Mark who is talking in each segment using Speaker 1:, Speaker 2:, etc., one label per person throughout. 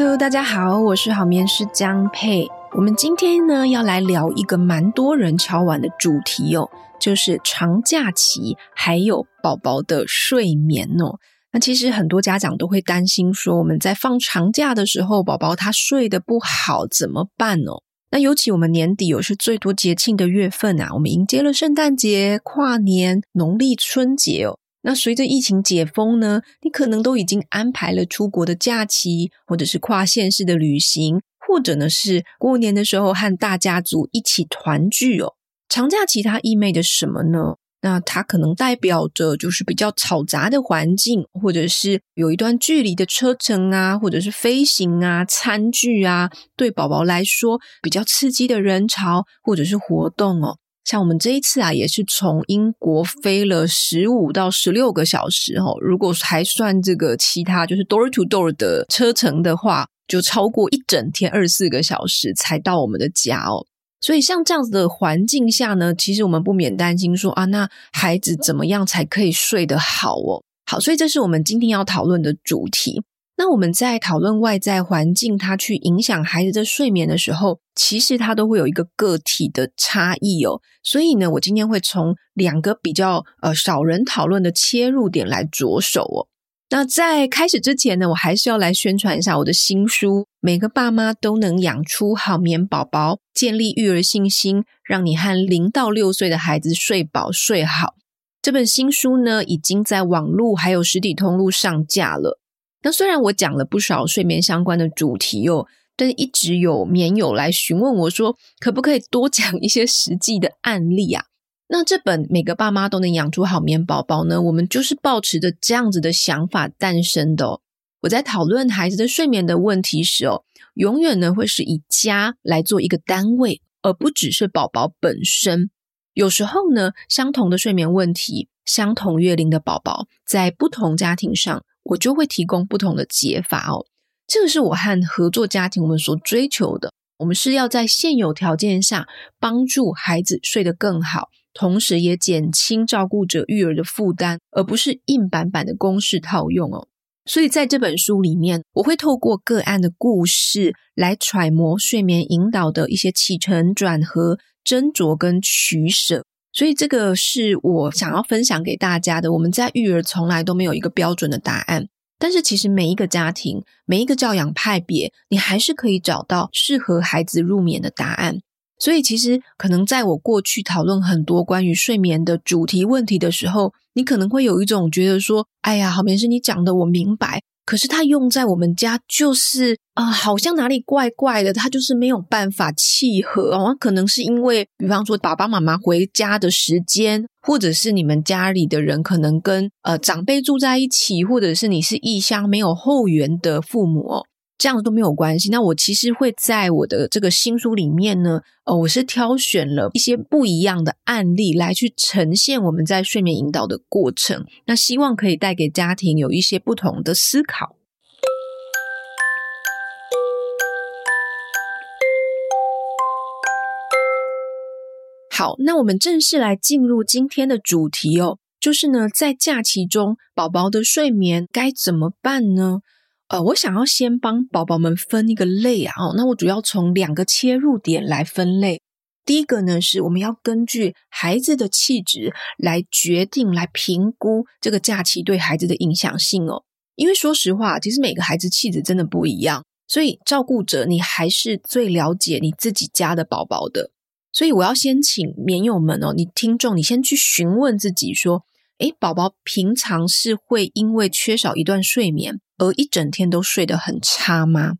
Speaker 1: Hello，大家好，我是好眠师江佩。我们今天呢要来聊一个蛮多人敲碗的主题哦，就是长假期还有宝宝的睡眠哦。那其实很多家长都会担心说，我们在放长假的时候，宝宝他睡得不好怎么办哦？那尤其我们年底又是最多节庆的月份啊，我们迎接了圣诞节、跨年、农历春节哦。那随着疫情解封呢，你可能都已经安排了出国的假期，或者是跨县市的旅行，或者呢是过年的时候和大家族一起团聚哦。长假期它意味着什么呢？那它可能代表着就是比较嘈杂的环境，或者是有一段距离的车程啊，或者是飞行啊、餐具啊，对宝宝来说比较刺激的人潮或者是活动哦。像我们这一次啊，也是从英国飞了十五到十六个小时哦。如果还算这个其他就是 door to door 的车程的话，就超过一整天二十四个小时才到我们的家哦。所以像这样子的环境下呢，其实我们不免担心说啊，那孩子怎么样才可以睡得好哦？好，所以这是我们今天要讨论的主题。那我们在讨论外在环境它去影响孩子的睡眠的时候，其实它都会有一个个体的差异哦。所以呢，我今天会从两个比较呃少人讨论的切入点来着手哦。那在开始之前呢，我还是要来宣传一下我的新书《每个爸妈都能养出好眠宝宝，建立育儿信心，让你和零到六岁的孩子睡饱睡好》。这本新书呢，已经在网络还有实体通路上架了。那虽然我讲了不少睡眠相关的主题哦，但是一直有棉友来询问我说，可不可以多讲一些实际的案例啊？那这本每个爸妈都能养出好眠宝宝呢，我们就是抱持着这样子的想法诞生的哦。我在讨论孩子的睡眠的问题时哦，永远呢会是以家来做一个单位，而不只是宝宝本身。有时候呢，相同的睡眠问题，相同月龄的宝宝，在不同家庭上。我就会提供不同的解法哦，这个是我和合作家庭我们所追求的。我们是要在现有条件下帮助孩子睡得更好，同时也减轻照顾者育儿的负担，而不是硬板板的公式套用哦。所以在这本书里面，我会透过个案的故事来揣摩睡眠引导的一些起承转合、斟酌跟取舍。所以这个是我想要分享给大家的。我们在育儿从来都没有一个标准的答案，但是其实每一个家庭、每一个教养派别，你还是可以找到适合孩子入眠的答案。所以其实可能在我过去讨论很多关于睡眠的主题问题的时候，你可能会有一种觉得说：“哎呀，好眠师你讲的我明白。”可是它用在我们家就是啊、好像哪里怪怪的，它就是没有办法契合哦。可能是因为，比方说爸爸妈妈回家的时间，或者是你们家里的人可能跟呃长辈住在一起，或者是你是异乡没有后援的父母。这样子都没有关系。那我其实会在我的这个新书里面呢，呃，我是挑选了一些不一样的案例来去呈现我们在睡眠引导的过程。那希望可以带给家庭有一些不同的思考。好，那我们正式来进入今天的主题哦，就是呢，在假期中宝宝的睡眠该怎么办呢？呃，我想要先帮宝宝们分一个类啊，哦，那我主要从两个切入点来分类。第一个呢，是我们要根据孩子的气质来决定、来评估这个假期对孩子的影响性哦。因为说实话，其实每个孩子气质真的不一样，所以照顾者你还是最了解你自己家的宝宝的。所以我要先请眠友们哦，你听众，你先去询问自己说，诶，宝宝平常是会因为缺少一段睡眠，而一整天都睡得很差吗？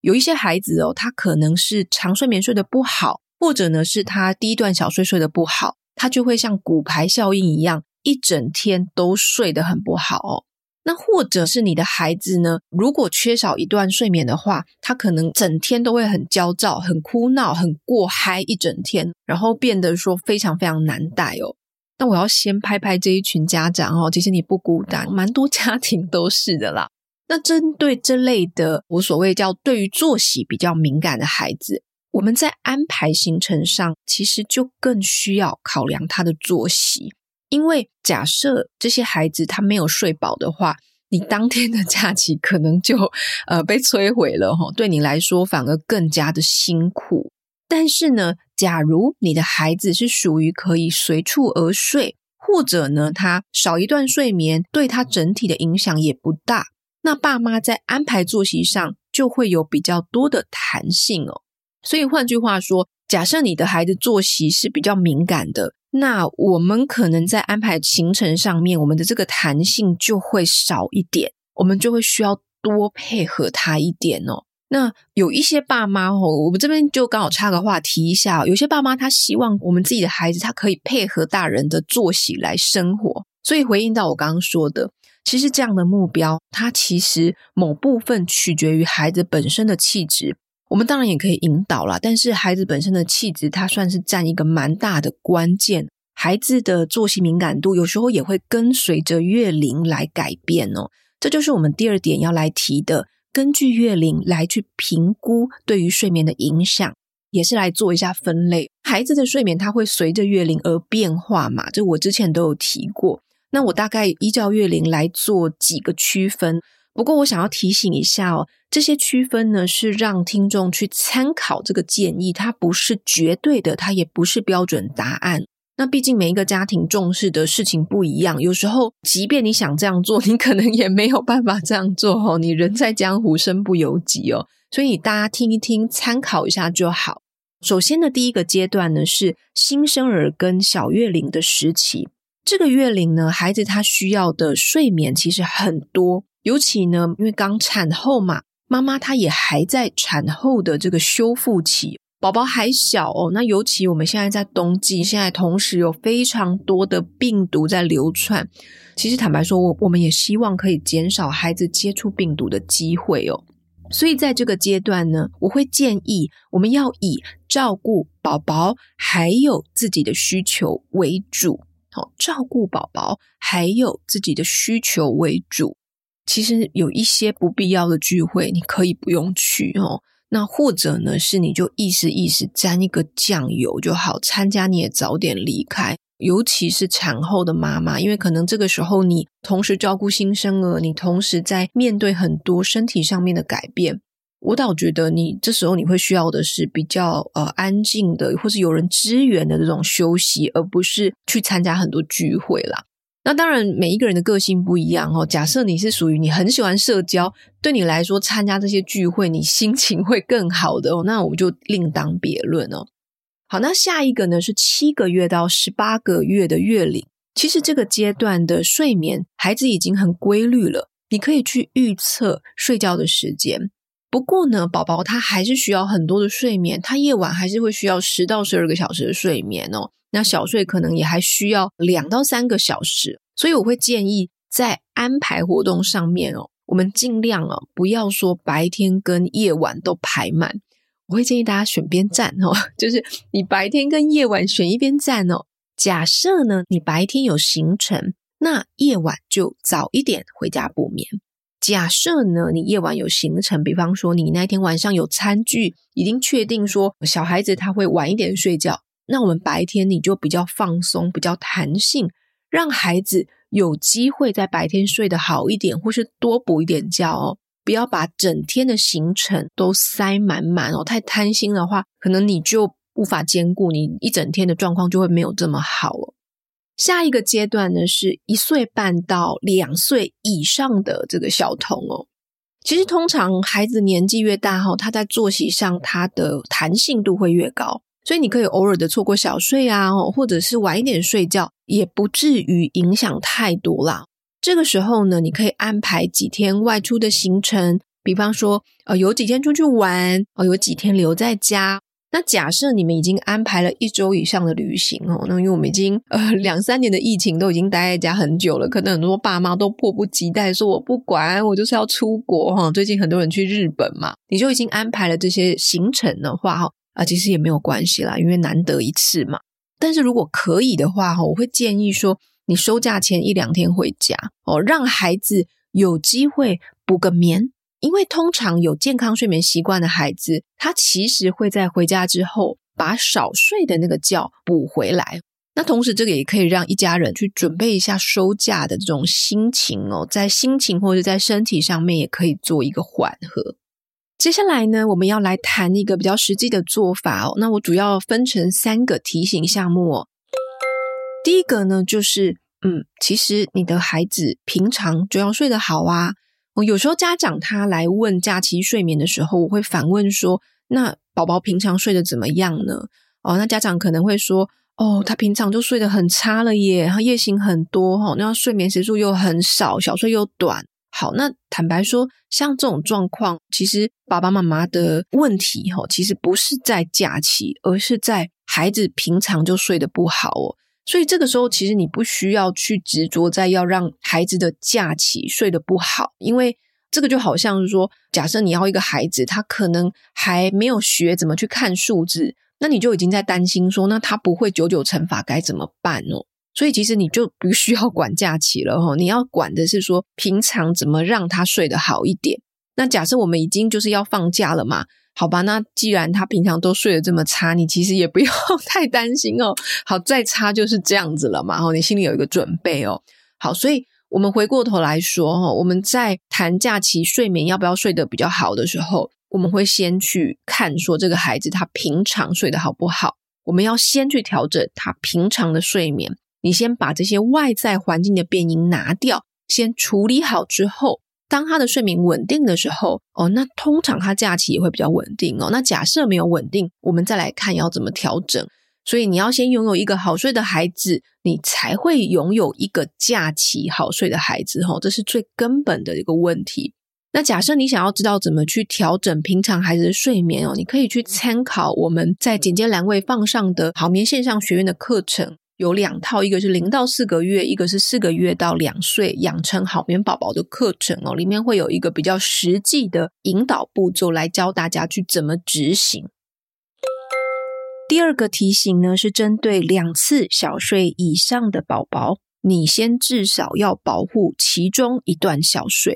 Speaker 1: 有一些孩子哦，他可能是长睡眠睡得不好，或者呢是他第一段小睡睡得不好，他就会像骨牌效应一样，一整天都睡得很不好哦。那或者是你的孩子呢，如果缺少一段睡眠的话，他可能整天都会很焦躁、很哭闹、很过嗨一整天，然后变得说非常非常难带哦。那我要先拍拍这一群家长哦，其实你不孤单，蛮多家庭都是的啦。那针对这类的，我所谓叫对于作息比较敏感的孩子，我们在安排行程上，其实就更需要考量他的作息。因为假设这些孩子他没有睡饱的话，你当天的假期可能就呃被摧毁了哈，对你来说反而更加的辛苦。但是呢，假如你的孩子是属于可以随处而睡，或者呢他少一段睡眠对他整体的影响也不大，那爸妈在安排作息上就会有比较多的弹性哦。所以换句话说，假设你的孩子作息是比较敏感的。那我们可能在安排行程上面，我们的这个弹性就会少一点，我们就会需要多配合他一点哦。那有一些爸妈哦，我们这边就刚好插个话提一下，有些爸妈他希望我们自己的孩子他可以配合大人的作息来生活，所以回应到我刚刚说的，其实这样的目标，它其实某部分取决于孩子本身的气质。我们当然也可以引导啦，但是孩子本身的气质，它算是占一个蛮大的关键。孩子的作息敏感度有时候也会跟随着月龄来改变哦。这就是我们第二点要来提的，根据月龄来去评估对于睡眠的影响，也是来做一下分类。孩子的睡眠它会随着月龄而变化嘛，这我之前都有提过。那我大概依照月龄来做几个区分。不过我想要提醒一下哦。这些区分呢，是让听众去参考这个建议，它不是绝对的，它也不是标准答案。那毕竟每一个家庭重视的事情不一样，有时候即便你想这样做，你可能也没有办法这样做哦。你人在江湖，身不由己哦。所以大家听一听，参考一下就好。首先的第一个阶段呢，是新生儿跟小月龄的时期。这个月龄呢，孩子他需要的睡眠其实很多，尤其呢，因为刚产后嘛。妈妈她也还在产后的这个修复期，宝宝还小哦。那尤其我们现在在冬季，现在同时有非常多的病毒在流窜。其实坦白说，我我们也希望可以减少孩子接触病毒的机会哦。所以在这个阶段呢，我会建议我们要以照顾宝宝还有自己的需求为主。好，照顾宝宝还有自己的需求为主。其实有一些不必要的聚会，你可以不用去哦。那或者呢，是你就意思意思沾一个酱油就好，参加你也早点离开。尤其是产后的妈妈，因为可能这个时候你同时照顾新生儿，你同时在面对很多身体上面的改变。我倒觉得你这时候你会需要的是比较呃安静的，或是有人支援的这种休息，而不是去参加很多聚会啦。那当然，每一个人的个性不一样哦。假设你是属于你很喜欢社交，对你来说参加这些聚会，你心情会更好的哦。那我们就另当别论哦。好，那下一个呢是七个月到十八个月的月龄。其实这个阶段的睡眠，孩子已经很规律了，你可以去预测睡觉的时间。不过呢，宝宝他还是需要很多的睡眠，他夜晚还是会需要十到十二个小时的睡眠哦。那小睡可能也还需要两到三个小时，所以我会建议在安排活动上面哦，我们尽量哦不要说白天跟夜晚都排满。我会建议大家选边站哦，就是你白天跟夜晚选一边站哦。假设呢，你白天有行程，那夜晚就早一点回家补眠。假设呢，你夜晚有行程，比方说你那天晚上有餐具，已经确定说小孩子他会晚一点睡觉。那我们白天你就比较放松，比较弹性，让孩子有机会在白天睡得好一点，或是多补一点觉哦。不要把整天的行程都塞满满哦，太贪心的话，可能你就无法兼顾，你一整天的状况就会没有这么好哦。下一个阶段呢，是一岁半到两岁以上的这个小童哦。其实通常孩子年纪越大哈，他在作息上他的弹性度会越高。所以你可以偶尔的错过小睡啊，或者是晚一点睡觉，也不至于影响太多啦。这个时候呢，你可以安排几天外出的行程，比方说，呃，有几天出去玩，哦，有几天留在家。那假设你们已经安排了一周以上的旅行哦，那因为我们已经呃两三年的疫情都已经待在家很久了，可能很多爸妈都迫不及待说我不管，我就是要出国哈。最近很多人去日本嘛，你就已经安排了这些行程的话哈。啊，其实也没有关系啦，因为难得一次嘛。但是如果可以的话，哈，我会建议说，你收假前一两天回家哦，让孩子有机会补个眠。因为通常有健康睡眠习惯的孩子，他其实会在回家之后把少睡的那个觉补回来。那同时，这个也可以让一家人去准备一下收假的这种心情哦，在心情或者在身体上面也可以做一个缓和。接下来呢，我们要来谈一个比较实际的做法哦。那我主要分成三个提醒项目哦。第一个呢，就是嗯，其实你的孩子平常就要睡得好啊。我有时候家长他来问假期睡眠的时候，我会反问说：那宝宝平常睡得怎么样呢？哦，那家长可能会说。哦，他平常就睡得很差了耶，他夜醒很多哈，那睡眠时数又很少，小睡又短。好，那坦白说，像这种状况，其实爸爸妈妈的问题哈，其实不是在假期，而是在孩子平常就睡得不好哦。所以这个时候，其实你不需要去执着在要让孩子的假期睡得不好，因为这个就好像是说，假设你要一个孩子，他可能还没有学怎么去看数字。那你就已经在担心说，那他不会九九乘法该怎么办哦？所以其实你就不需要管假期了哈，你要管的是说平常怎么让他睡得好一点。那假设我们已经就是要放假了嘛，好吧？那既然他平常都睡得这么差，你其实也不要 太担心哦。好，再差就是这样子了嘛，哈，你心里有一个准备哦。好，所以我们回过头来说哈，我们在谈假期睡眠要不要睡得比较好的时候。我们会先去看说这个孩子他平常睡得好不好，我们要先去调整他平常的睡眠。你先把这些外在环境的变因拿掉，先处理好之后，当他的睡眠稳定的时候，哦，那通常他假期也会比较稳定哦。那假设没有稳定，我们再来看要怎么调整。所以你要先拥有一个好睡的孩子，你才会拥有一个假期好睡的孩子。哈，这是最根本的一个问题。那假设你想要知道怎么去调整平常孩子的睡眠哦，你可以去参考我们在简介栏位放上的好眠线上学院的课程，有两套，一个是零到四个月，一个是四个月到两岁养成好眠宝宝的课程哦，里面会有一个比较实际的引导步骤来教大家去怎么执行。第二个提醒呢，是针对两次小睡以上的宝宝，你先至少要保护其中一段小睡。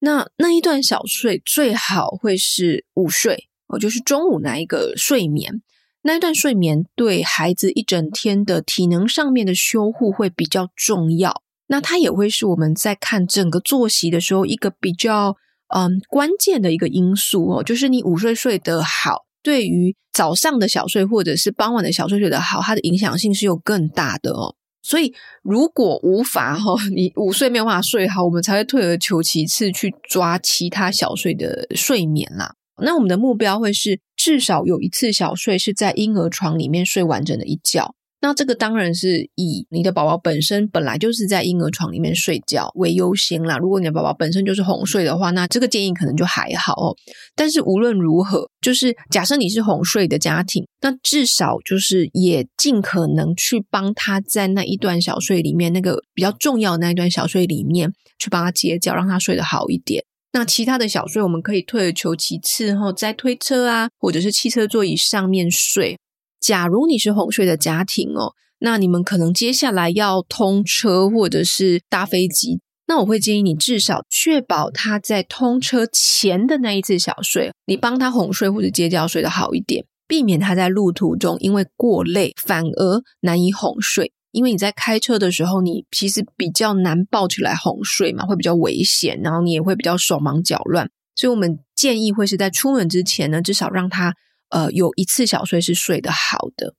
Speaker 1: 那那一段小睡最好会是午睡哦，就是中午那一个睡眠，那一段睡眠对孩子一整天的体能上面的修护会比较重要。那它也会是我们在看整个作息的时候一个比较嗯关键的一个因素哦，就是你午睡睡得好，对于早上的小睡或者是傍晚的小睡睡得好，它的影响性是有更大的哦。所以，如果无法哈，你午睡没有办法睡好，我们才会退而求其次去抓其他小睡的睡眠啦。那我们的目标会是至少有一次小睡是在婴儿床里面睡完整的一觉。那这个当然是以你的宝宝本身本来就是在婴儿床里面睡觉为优先啦。如果你的宝宝本身就是哄睡的话，那这个建议可能就还好哦。但是无论如何，就是假设你是哄睡的家庭，那至少就是也尽可能去帮他在那一段小睡里面，那个比较重要那一段小睡里面去帮他接觉，让他睡得好一点。那其他的小睡，我们可以退而求其次，后在推车啊，或者是汽车座椅上面睡。假如你是哄睡的家庭哦，那你们可能接下来要通车或者是搭飞机，那我会建议你至少确保他在通车前的那一次小睡，你帮他哄睡或者接觉睡得好一点，避免他在路途中因为过累反而难以哄睡。因为你在开车的时候，你其实比较难抱起来哄睡嘛，会比较危险，然后你也会比较手忙脚乱。所以我们建议会是在出门之前呢，至少让他。呃，有一次小睡是睡得好的。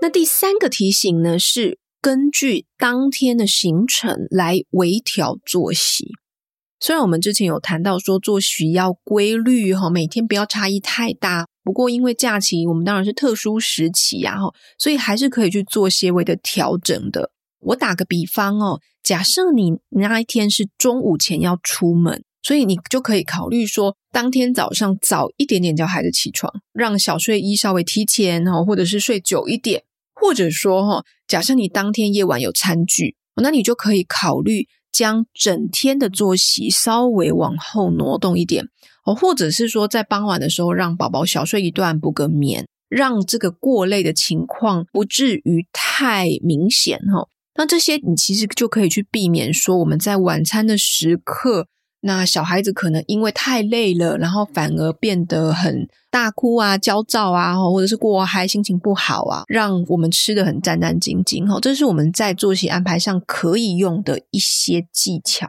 Speaker 1: 那第三个提醒呢，是根据当天的行程来微调作息。虽然我们之前有谈到说作息要规律哈，每天不要差异太大。不过因为假期我们当然是特殊时期呀哈，所以还是可以去做些微的调整的。我打个比方哦，假设你那一天是中午前要出门。所以你就可以考虑说，当天早上早一点点叫孩子起床，让小睡衣稍微提前哈，或者是睡久一点，或者说哈，假设你当天夜晚有餐具，那你就可以考虑将整天的作息稍微往后挪动一点哦，或者是说在傍晚的时候让宝宝小睡一段补个眠，让这个过累的情况不至于太明显哈。那这些你其实就可以去避免说我们在晚餐的时刻。那小孩子可能因为太累了，然后反而变得很大哭啊、焦躁啊，或者是过嗨、心情不好啊，让我们吃得很战战兢兢。哈，这是我们在作息安排上可以用的一些技巧。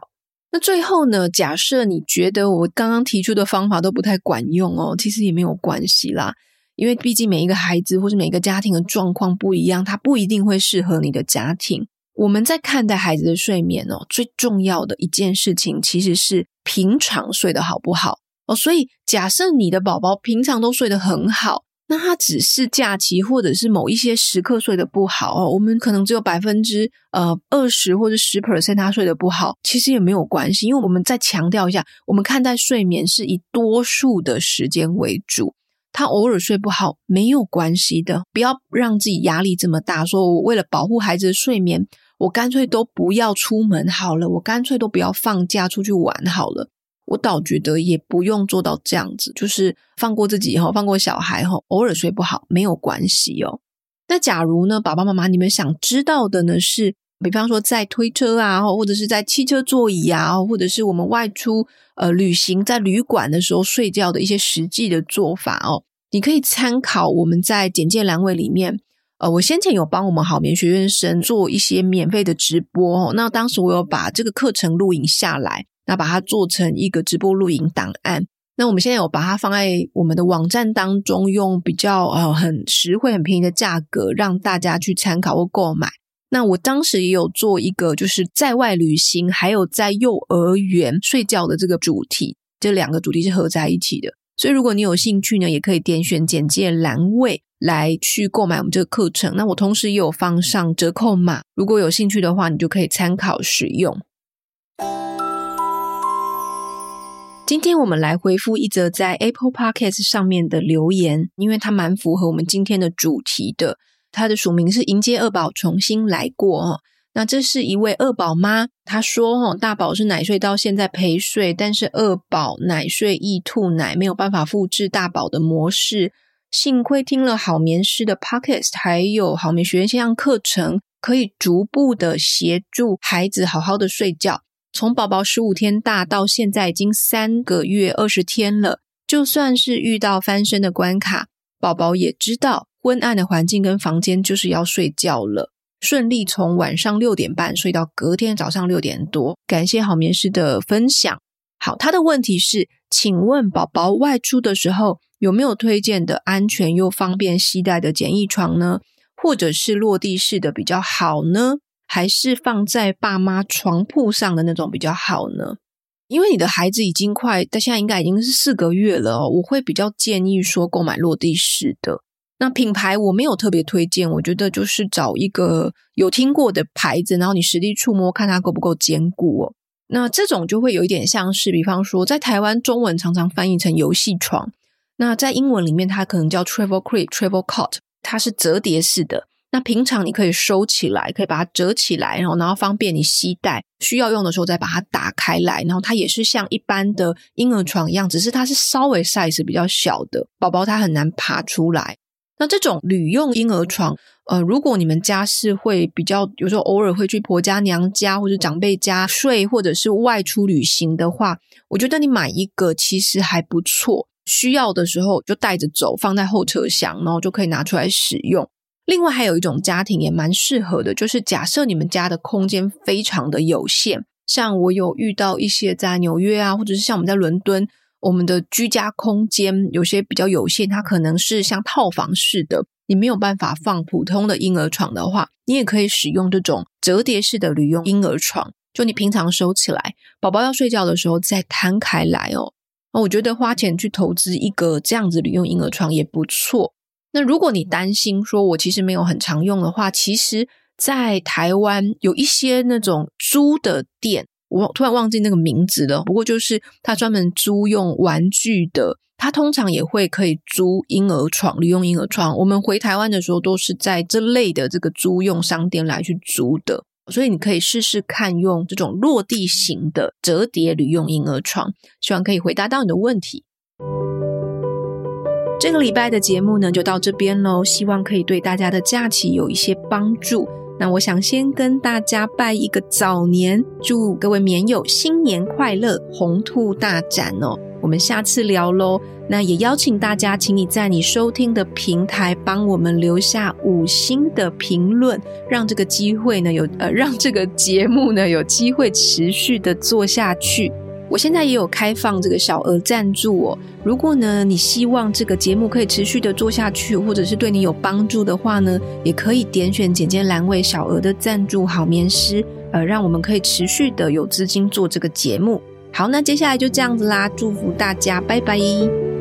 Speaker 1: 那最后呢，假设你觉得我刚刚提出的方法都不太管用哦，其实也没有关系啦，因为毕竟每一个孩子或是每个家庭的状况不一样，它不一定会适合你的家庭。我们在看待孩子的睡眠哦，最重要的一件事情其实是平常睡得好不好哦。所以假设你的宝宝平常都睡得很好，那他只是假期或者是某一些时刻睡得不好哦，我们可能只有百分之呃二十或者十 percent 他睡得不好，其实也没有关系，因为我们再强调一下，我们看待睡眠是以多数的时间为主，他偶尔睡不好没有关系的，不要让自己压力这么大，说我为了保护孩子的睡眠。我干脆都不要出门好了，我干脆都不要放假出去玩好了。我倒觉得也不用做到这样子，就是放过自己哈，放过小孩哈，偶尔睡不好没有关系哦。那假如呢，爸爸妈妈你们想知道的呢是，比方说在推车啊，或者是在汽车座椅啊，或者是我们外出呃旅行在旅馆的时候睡觉的一些实际的做法哦，你可以参考我们在简介栏位里面。呃，我先前有帮我们好眠学院生做一些免费的直播哦，那当时我有把这个课程录影下来，那把它做成一个直播录影档案。那我们现在有把它放在我们的网站当中，用比较呃很实惠、很便宜的价格让大家去参考或购买。那我当时也有做一个就是在外旅行，还有在幼儿园睡觉的这个主题，这两个主题是合在一起的。所以如果你有兴趣呢，也可以点选简介栏位。来去购买我们这个课程，那我同时也有放上折扣码，如果有兴趣的话，你就可以参考使用。今天我们来回复一则在 Apple Podcast 上面的留言，因为它蛮符合我们今天的主题的。它的署名是迎接二宝重新来过哦。那这是一位二宝妈，她说哦，大宝是奶睡到现在陪睡，但是二宝奶睡易吐奶，没有办法复制大宝的模式。幸亏听了好眠师的 Podcast，还有好眠学院线上课程，可以逐步的协助孩子好好的睡觉。从宝宝十五天大到现在已经三个月二十天了，就算是遇到翻身的关卡，宝宝也知道昏暗的环境跟房间就是要睡觉了，顺利从晚上六点半睡到隔天早上六点多。感谢好眠师的分享。好，他的问题是，请问宝宝外出的时候，有没有推荐的安全又方便携带的简易床呢？或者是落地式的比较好呢？还是放在爸妈床铺上的那种比较好呢？因为你的孩子已经快，他现在应该已经是四个月了哦，我会比较建议说购买落地式的。那品牌我没有特别推荐，我觉得就是找一个有听过的牌子，然后你实地触摸看它够不够坚固哦。那这种就会有一点像是，比方说在台湾中文常常翻译成游戏床。那在英文里面，它可能叫 travel crib、travel cot，它是折叠式的。那平常你可以收起来，可以把它折起来，然后然后方便你携带，需要用的时候再把它打开来。然后它也是像一般的婴儿床一样，只是它是稍微 size 比较小的，宝宝他很难爬出来。那这种旅用婴儿床，呃，如果你们家是会比较，有时候偶尔会去婆家、娘家或者长辈家睡，或者是外出旅行的话，我觉得你买一个其实还不错。需要的时候就带着走，放在后车厢，然后就可以拿出来使用。另外还有一种家庭也蛮适合的，就是假设你们家的空间非常的有限，像我有遇到一些在纽约啊，或者是像我们在伦敦，我们的居家空间有些比较有限，它可能是像套房式的，你没有办法放普通的婴儿床的话，你也可以使用这种折叠式的旅用婴儿床，就你平常收起来，宝宝要睡觉的时候再摊开来哦。那我觉得花钱去投资一个这样子旅用婴儿床也不错。那如果你担心说我其实没有很常用的话，其实，在台湾有一些那种租的店，我突然忘记那个名字了。不过就是他专门租用玩具的，他通常也会可以租婴儿床、旅用婴儿床。我们回台湾的时候都是在这类的这个租用商店来去租的。所以你可以试试看用这种落地型的折叠旅用婴儿床，希望可以回答到你的问题。这个礼拜的节目呢，就到这边喽，希望可以对大家的假期有一些帮助。那我想先跟大家拜一个早年，祝各位棉友新年快乐，鸿兔大展哦。我们下次聊喽。那也邀请大家，请你在你收听的平台帮我们留下五星的评论，让这个机会呢有呃，让这个节目呢有机会持续的做下去。我现在也有开放这个小额赞助哦。如果呢你希望这个节目可以持续的做下去，或者是对你有帮助的话呢，也可以点选简介栏位小额的赞助好眠师，呃，让我们可以持续的有资金做这个节目。好，那接下来就这样子啦，祝福大家，拜拜。